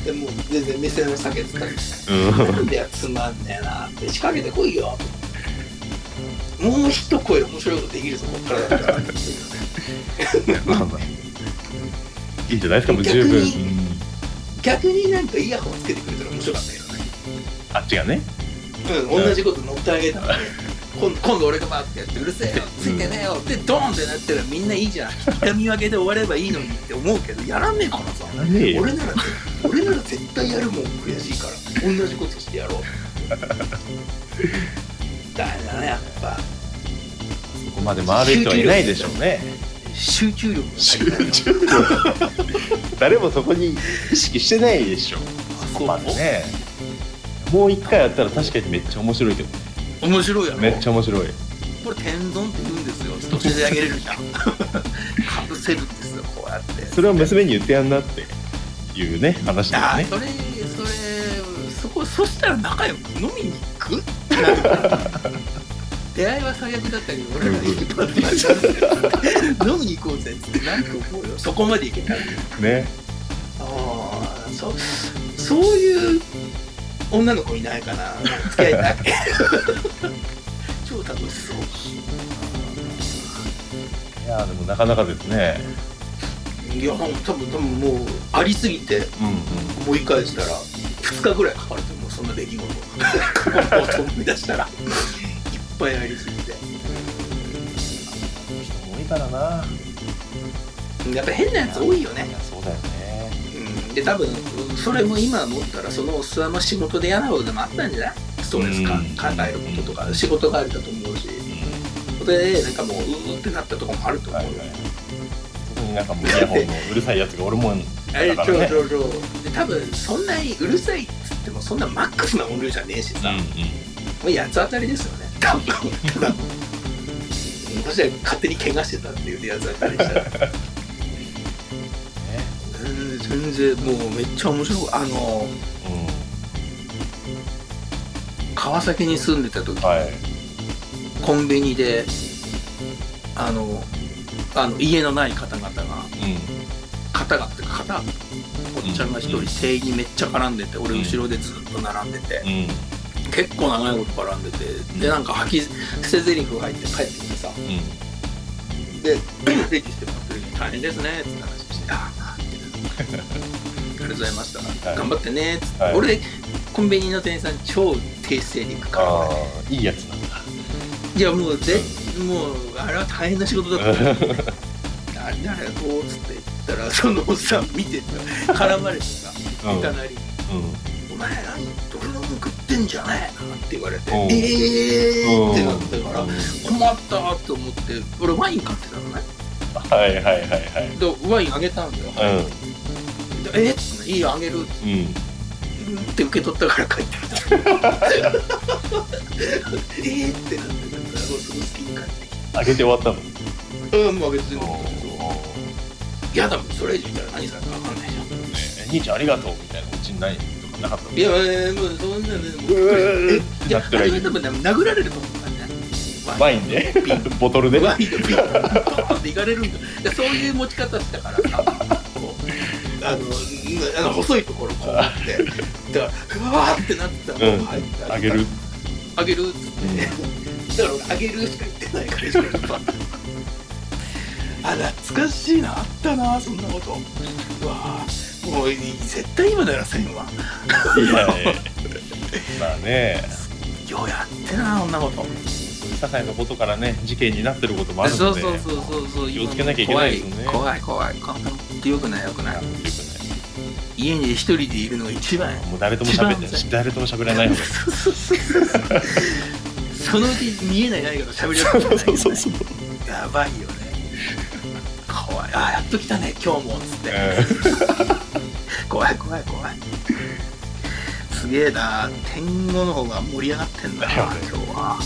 ってもう全然目線を下げてた。りうんなんでやつまんねえなって仕掛けてこいよ。もう一声面白いことできるぞこっからだったら。っていうねまあまあ。いいんじゃないですか？もう十分、逆になんかイヤホンつけてくれたら面白かったけどね。あっちがね。うん、同じこと乗ってあげたので、今今度俺がバーってやって、うるせえよ、ついてねえよ、で、ドーンってなったらみんないいじゃん、痛み分けで終わればいいのにって思うけど、やらねえからさ、やらねえよ。俺なら、俺なら絶対やるもん、悔しいから、同じことしてやろう。だめだね、やっぱ、そこまで回る人はいないでしょうね集中力集中力。誰もそこに意識してないでしょ。そこまでね。もう一回やったら確かにめっちゃ面白いけどね。面白いやろ、めっちゃ面白い。これ、天丼って言うんですよ、一口であげれるじゃん。かぶせるんですよ、こうやって。それを娘に言ってやんなっていうね話だよね。それそれそこそしたら仲良く飲みに行く？出会いは最悪だったけど俺らいいパートナーだ飲みに行こうぜってなんか思うよ。そこまで行けたらね。ああそそういう女の子いないかな。付き合いたい。超楽しそう。いやーでもなかなかですね。いや多分多分もうありすぎてうんうん。思い返したら2日ぐらいかかると思うそんな出来事。を思い出したらいっぱいありすぎて。人も多いからな。やっぱ変なやつ多いよね。そうだよね。うん。で多分それも今思ったらそのおっさんの仕事で嫌なことでもあったんじゃない？ストレスかうん。考えることとか。仕事帰りだと思うし。それでなんかもううーってなったとこもあると思うよ、はいはいそこになんかもうイヤホンのうるさいやつが俺もあれだからね。そうそうそう。で多分そんなにうるさいっつってもそんなマックスな音量じゃねえしさ、うんうん。もう八つ当たりですよね多分ただもしか勝手に怪我してたっていうやつ当たりした全然もうめっちゃ面白い。あの川崎に住んでた時、うんはい。コンビニであのあの家のない方々がう方がってか方おっちゃんが一人うん。店員にめっちゃ絡んでて俺うん。後ろでずっと並んでて、んうん結構長いこと絡んでてでなんか吐き捨て台詞入って帰ってきてさでレジしてもらってる時に大変ですねって話してああってありがとうございました、はい頑張ってねっつって、はい。俺コンビニの店員さん超低姿勢に行くから。ああいいやつなんだ。いやもうぜもうあれは大変な仕事だと思うあれあれこうっつって言ったらそのおっさん見てた。絡まれてさうん。いかなり。うん「お前何俺の文句言ってんじゃねえな」って言われて「う。んえー」ってなったからうん。困ったと思って俺ワイン買ってたのね。はいはいはいはい。でワインあげたんだよ、うでえっつっていいよあげる」ってんうん。うんって受け取ったから帰ってきた。えーってなってたからその隙に帰ってきあげて終わったの？たうんもうあげていやだもんそれ以上言ったら何されるか分かんないじゃん。え兄ちゃんありがとうみたいなオチないとかなかっいや、えーもうそんなね、もうえいや、あれは多分ね、殴られると思うからね。ワインでボトルで。ワインのピン、ドーンっていかれるんだ。そういう持ち方したからさ、あの、んあの細いところこう持って、だから、うわーってなってたら、うん。入ってあげる。あげる。っつってね。だから俺、あげるしか言ってないから、あ、懐かしいな、あったな、そんなこと。うわーもう絶対今だよ1000はいやいやまあね。ようやってなこんなこと些細なことからね事件になってることもあるのでそうそうそうそうそう。気をつけなきゃいけないですよね。怖い怖い怖い。よくないよくない。家に一人でいるのが一番。もう誰とも喋って誰とも喋らないそのうち見えない何かと喋りやすくなるそうそうそう。やばいよね。怖い。あやっと来たね今日もっつって怖い怖い怖い。すげえな。天狗の方が盛り上がってんだな今日は。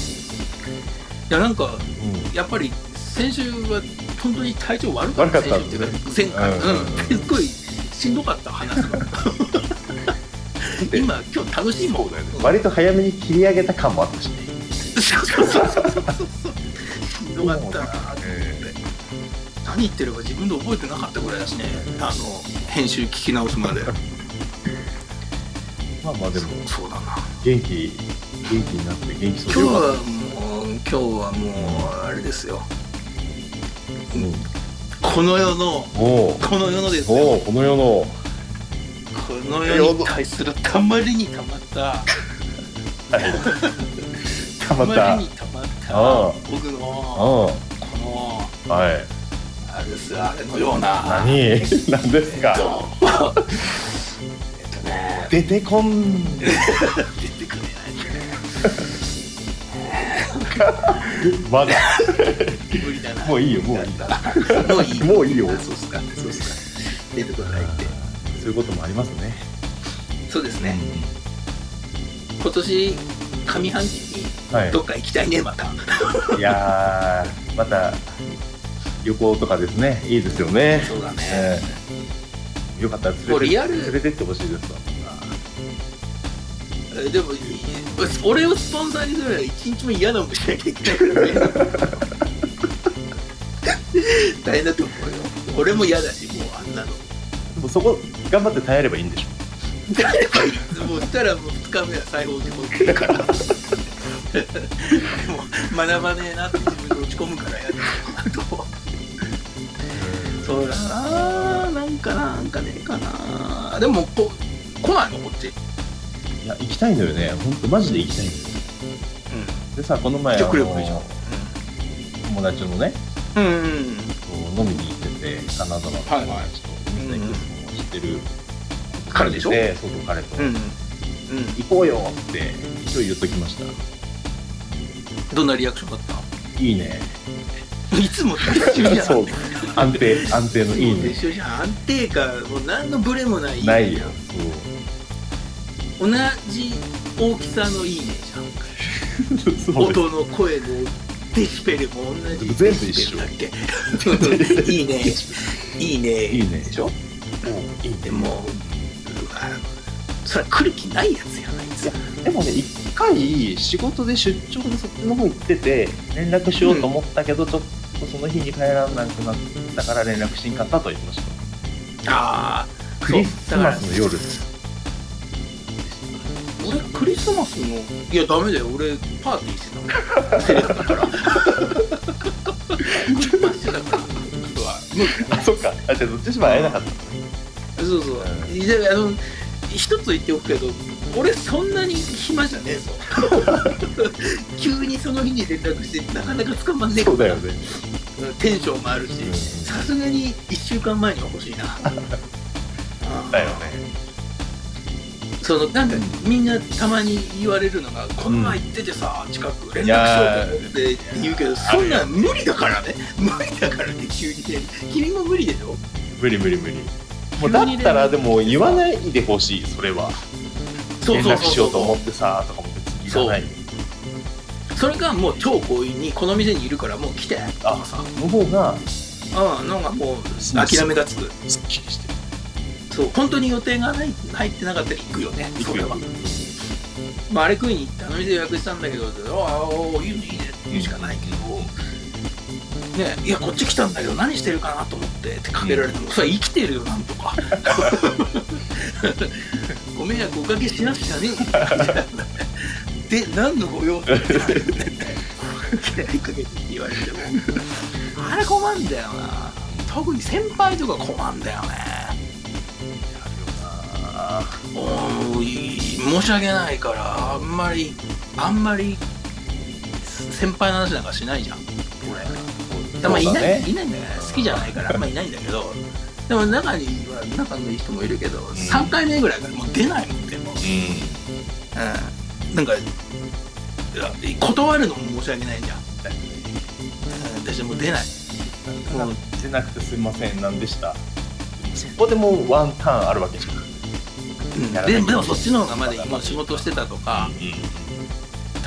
いやなんかうん。やっぱり先週は本当に体調悪かった悪かった。先週っていうか前回。うん。うん。すっごいしんどかった話すの 今今日楽しいもん。ね。割と早めに切り上げた感もあったしね。そうそうそうそう。しんどかったなって。何言ってるか自分で覚えてなかったぐらいだしね。あの編集聞き直すまで。まあまあでも。そうだな。元気元気になって元気今日そうで。よかっはもう今日はもうあれですよ。たうん。この世のこの世のですよ。この世の。この世に対するたまりにたまった。はい。た たまった。まりにたまった僕のうこのんはいですあれのような何？何ですか？えっとね出てこん。出てくれまだ。ない無理だな。もういいよもういい。もういい。もういいよ。そうっすかそうっすか。出てこないって。そういうこともありますね。そうですね。今年上半期にはい。どっか行きたいねまた。いやーまた旅行とかですね。いいですよね。そうだね。ええ。よかったら連れてリアル。連れてってほしいですわ。えでもいい俺をスポンサーにすれば一日も嫌なもんしなきゃいけないからね大変だと思うよ。俺も嫌だしもうあんなの。でもそこ頑張って耐えればいいんでしょ。誰ばいい。もうしたらもう2日目は裁縫事故ってるから。で も学ばねえなって自分で落ち込むからやだとそうだな。なんかなんかねえかな。でもこ来ないのこっち。いや行きたいのよね。本当マジで行きたいんです。よでさこの前あのくればいいじゃん。友達のねうんうん飲みに行っててカナダの。友達とはい。はい水田エクスも知ってる。彼でしょでそうそう彼と、うんうん。行こうよって一応言っときました。どんなリアクションだった？いいね。いつもと一緒じゃん 安定安定のいいね。一緒じゃん安定感もう何のブレもない。いいねないよ同じ大きさのいいねじゃん音の声のデシベルも同じ全部一緒。だっけいいね。いいね。いいね。でしょいいね。でもうわそれ来る気ないやつやないですよ。でもね一回仕事で出張でそっちの方行ってて連絡しようと思ったけど、ちょっとその日に帰らなくなったから連絡しんかったとは言ってましたああクリスマスの夜俺クリスマスの？いやダメだよ。俺パーティーしてたもん。セレブだからクリスマスしてたから。僕は無理あそっか。あじゃあどっちしも会えなかった。そうそう、うん。であの一つ言っておくけど俺そんなに暇じゃねえぞ。急にその日に連絡してなかなか捕まんねえ。そうだよね。テンションもあるしうん。さすがに1週間前には欲しいな。だよね。そのなんかうんみんなたまに言われるのが「この前行っててさ近く連絡しようと思って」って言うけどそんなん無理だからね。無理だからね急にね。君も無理でしょ？無理無理無理もうだったらでも言わないでほしいそれは。連絡しようと思ってさとかも別にいらない。それがもう超強引にこの店にいるからもう来てとかさの方がああなんかもう諦めがつ。くすっきりして。るそう本当に予定がない入ってなかったら行くよね。それは、まあ、あれ食いに行ってあの店予約したんだけどああいいねいいねって言うしかないけどねいやこっち来たんだけど何してるかなと思ってってかけられても、それは生きてるよなんとか。ご迷惑おかけしなくちゃねえ。で何のご用って言われて。もあれ困んだよな。特に先輩とか困んだよね。な。おー申し訳ないからあんまりあんまり先輩の話なんかしないじゃん。俺まあいない,、いないんだよ。好きじゃないからあんまいないんだけど。でも中には仲のいい人もいるけど、3回目ぐらいからもう出ないもんでも、うん、なんか断るのも申し訳ないじゃん、うん、私もう出ない。もう出なくてすいません。何でした？そこでもうワンターンあるわけ。じゃんうん、ででもそっちの方がまだ今仕事してたとか、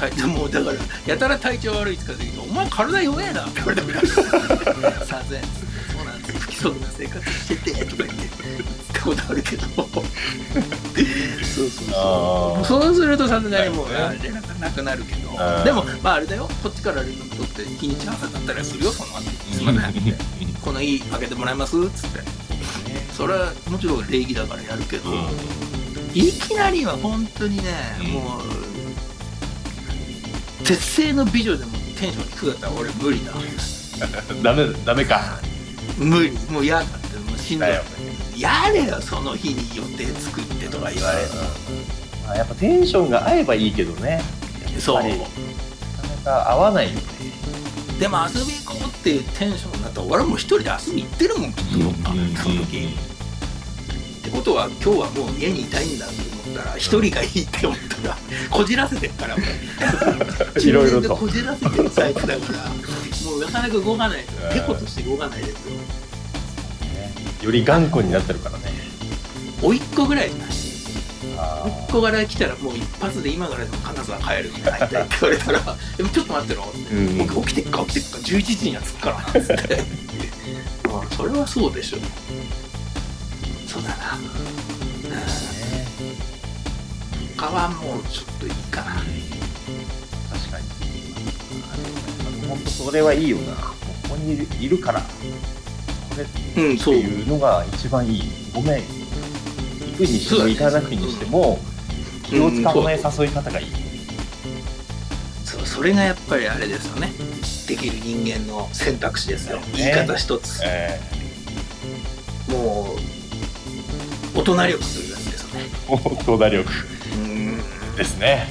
体もうだからやたら体調悪いって言った時お前体弱えな。って言われてもら。さすがそうなんです。不規則な生活しててとか言って言ったことあるけど。そうそうそう。そうするとさすがにもう連絡なくなるけど。でもまああれだよ。こっちから連絡取って日にち朝だったりするよその後すいませんってこの日開けてもらえますっつって。それはもちろん礼儀だからやるけど、いきなりは本当にね、もう絶世の美女でもテンション低かったら俺無理だ ダメダメか。無理。もう嫌だってもうしんどいやれよその日に予定作ってとか言われるまあ、やっぱテンションが合えばいいけどね。そう。なかなか合わないよね。でも遊び行こうっていうテンションになったら俺も一人で遊び行ってるもんきっとどっかその時ってことは今日はもう家にいたいんだと思ったら一人がいいって思ったらこじらせてるから俺いろいろとこじらせてるタイプだからもうなかなか動かない。てことして動かないですよ。より頑固になってるからね。甥っ子ぐらいじゃない？甥っ子から来たらもう一発で今からでも金沢帰るみたいなって言われたら「でもちょっと待ってろ」って、うん。僕起きてっか起きてっか11時には着くから。な 」っつってまあそれはそうでしょ。そうだな。うん他はもうちょっといいかな。確かに。本当それはいいよな。ここにいるいるから。これっていうのが一番いい。ごめん。行くにしても行かなくにしても気を使わない誘い方がいい、そうそれがやっぱりあれですよね。できる人間の選択肢ですよ、ね。言い方一つ。えもう大人力というやつですよね。ー、大人力うんですね。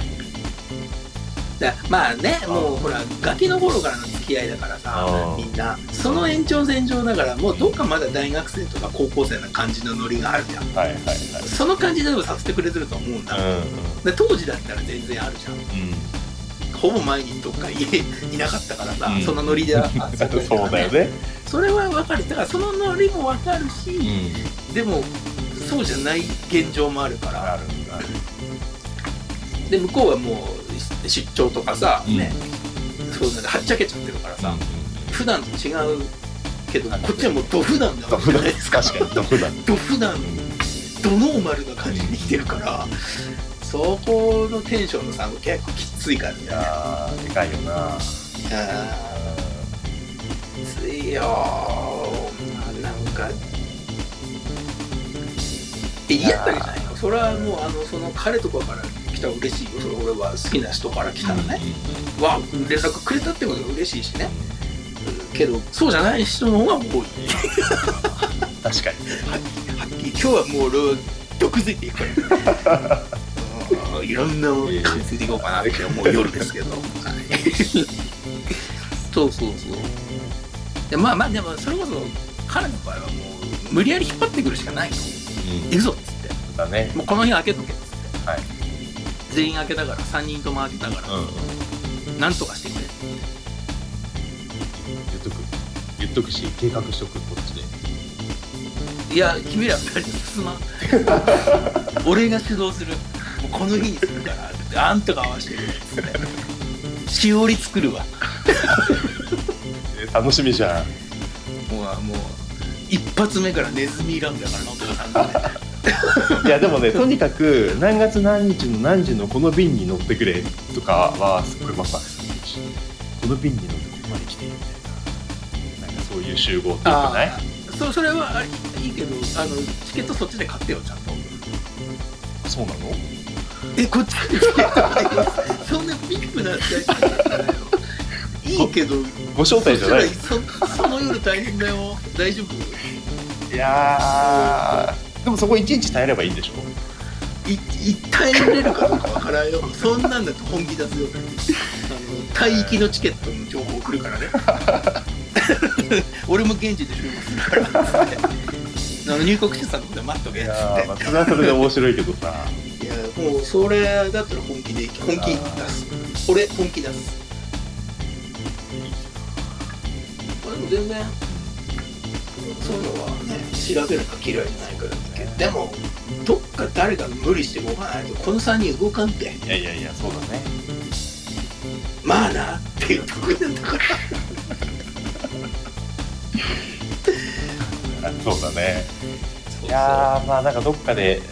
だまあねもうほらガキの頃からの付き合いだからさうん。みんな。その延長線上だからもうどっかまだ大学生とか高校生な感じのノリがあるじゃん。はいはいはい。その感じでもさせてくれてると思うんだ、うんで当時だったら全然あるじゃん。うん。ほぼ毎日どっか家 いなかったからさ、うん。そのノリであうん遊んでたからそうだよね。それは分かる。だからそのノリも分かるし、うん。でもそうじゃない現状もあるから。あるあるで向こうはもう出張とかさ、うん。ね。そうなんかはっちゃけちゃってるからさ、普段と違うけどこっちはもうド普段なわけじ普段ゃないです。か確かに。ド普段ド普段ドノーマルな感じに来てるからそこのテンションの差も結構きついからね。いやーでかいよな。きついよー。なんかえ嫌だったわけじゃないよそれはもうあのその彼とかから来たら嬉しいよ。俺は好きな人から来たらね、わ連絡くれたってことが嬉しいしね。けどそうじゃない人の方が多い。確かに。はっきり今日はもう俺は毒づいていくから。うん。いろんな感じていこうかなって思う夜ですけど、はい。そうそうそう。でまあまあでもそれこそ彼の場合はもう無理やり引っ張ってくるしかない。の行くぞっつって。だね。もうこの日開けとけっつって、はい全員開けたから3人とも開けたから、うん。なんとかしてくれ。言っとく。言っとくし計画しとくこっちで。いや君ら二人で進まん。俺が主導する。もうこの日にするからってあんたが合わせてくれっつって。しおり作るわ。え 楽しみじゃん。もうもう一発目からネズミランだからなお父さんいやでもねとにかく何月何日の何時のこの便に乗ってくれとかはすっごいワクワクするしこの便に乗ってここまで来てみたいななんかそういう集合ってよくないそそれはいいけどあのチケットそっちで買ってよちゃんと。そうなの？えこっち？でチケット買いますそんなビッグな扱いしかないよ。いいけどご招待じゃない？そそその夜大変だよ大丈夫？いやーでもそこ一日耐えればいいんでしょ？い一体入れるかどうかわからんよ。そんなんだと本気出すよあの帯域のチケットの情報送るからね。俺も現地で集合するからっつって。あの入国者さんのとこで待っとけっつって。ーまあそれはそれで面白いけどさ。いやもうそれだったら本気で本気出す。俺本気出す。まあでも全然そういうのはね調べるのは嫌いじゃないからだけどでもどっか誰か無理して動かないとこの3人動かんって。いやいやいやそうだね。まあなっていうとこなんだから。あ そうだね。いやーまあなんかどっかで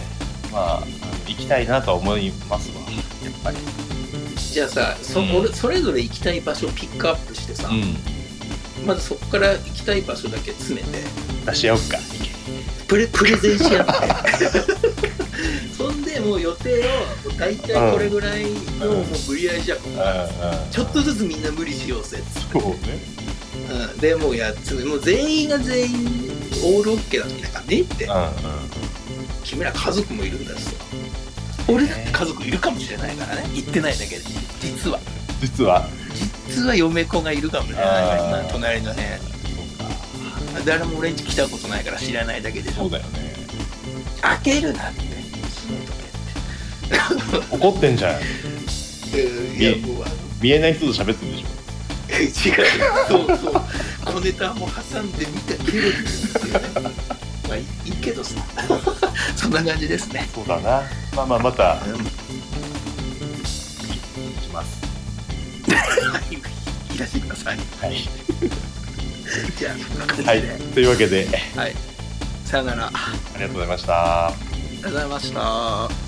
まあ行きたいなとは思いますわやっぱり。じゃあさそ,、うん。俺それぞれ行きたい場所をピックアップしてさ、うんまずそこから行きたい場所だけ詰めて。出し合おうか。プレプレゼンし合って。そんでもう予定を大体これぐらいのもう無理やりじゃんうんうん。ちょっとずつみんな無理しようぜっつって、そうね。うん、でもうやっつもう全員が全員オールオッケーだったらねって。うんうん君ら家族もいるんだよ俺だって家族いるかもしれないからね。言ってないだけで実は。実は実は嫁子がいるかもしれない隣のね誰も俺ん家来たことないから知らないだけでしょ。そうだよね。開けるなって。閉めとけって怒ってんじゃん。いやもうあの。見えない人と喋ってるでしょ。違う。そうそう。小ネタも挟んでみたけどっていうね。まあいいいけどさ。そんな感じですね。そうだな。まあまあまた。うんい。らしてください。はい、じゃあそんな感じではい、というわけで。はい、さよなら。あありがとうございました。りがとうございました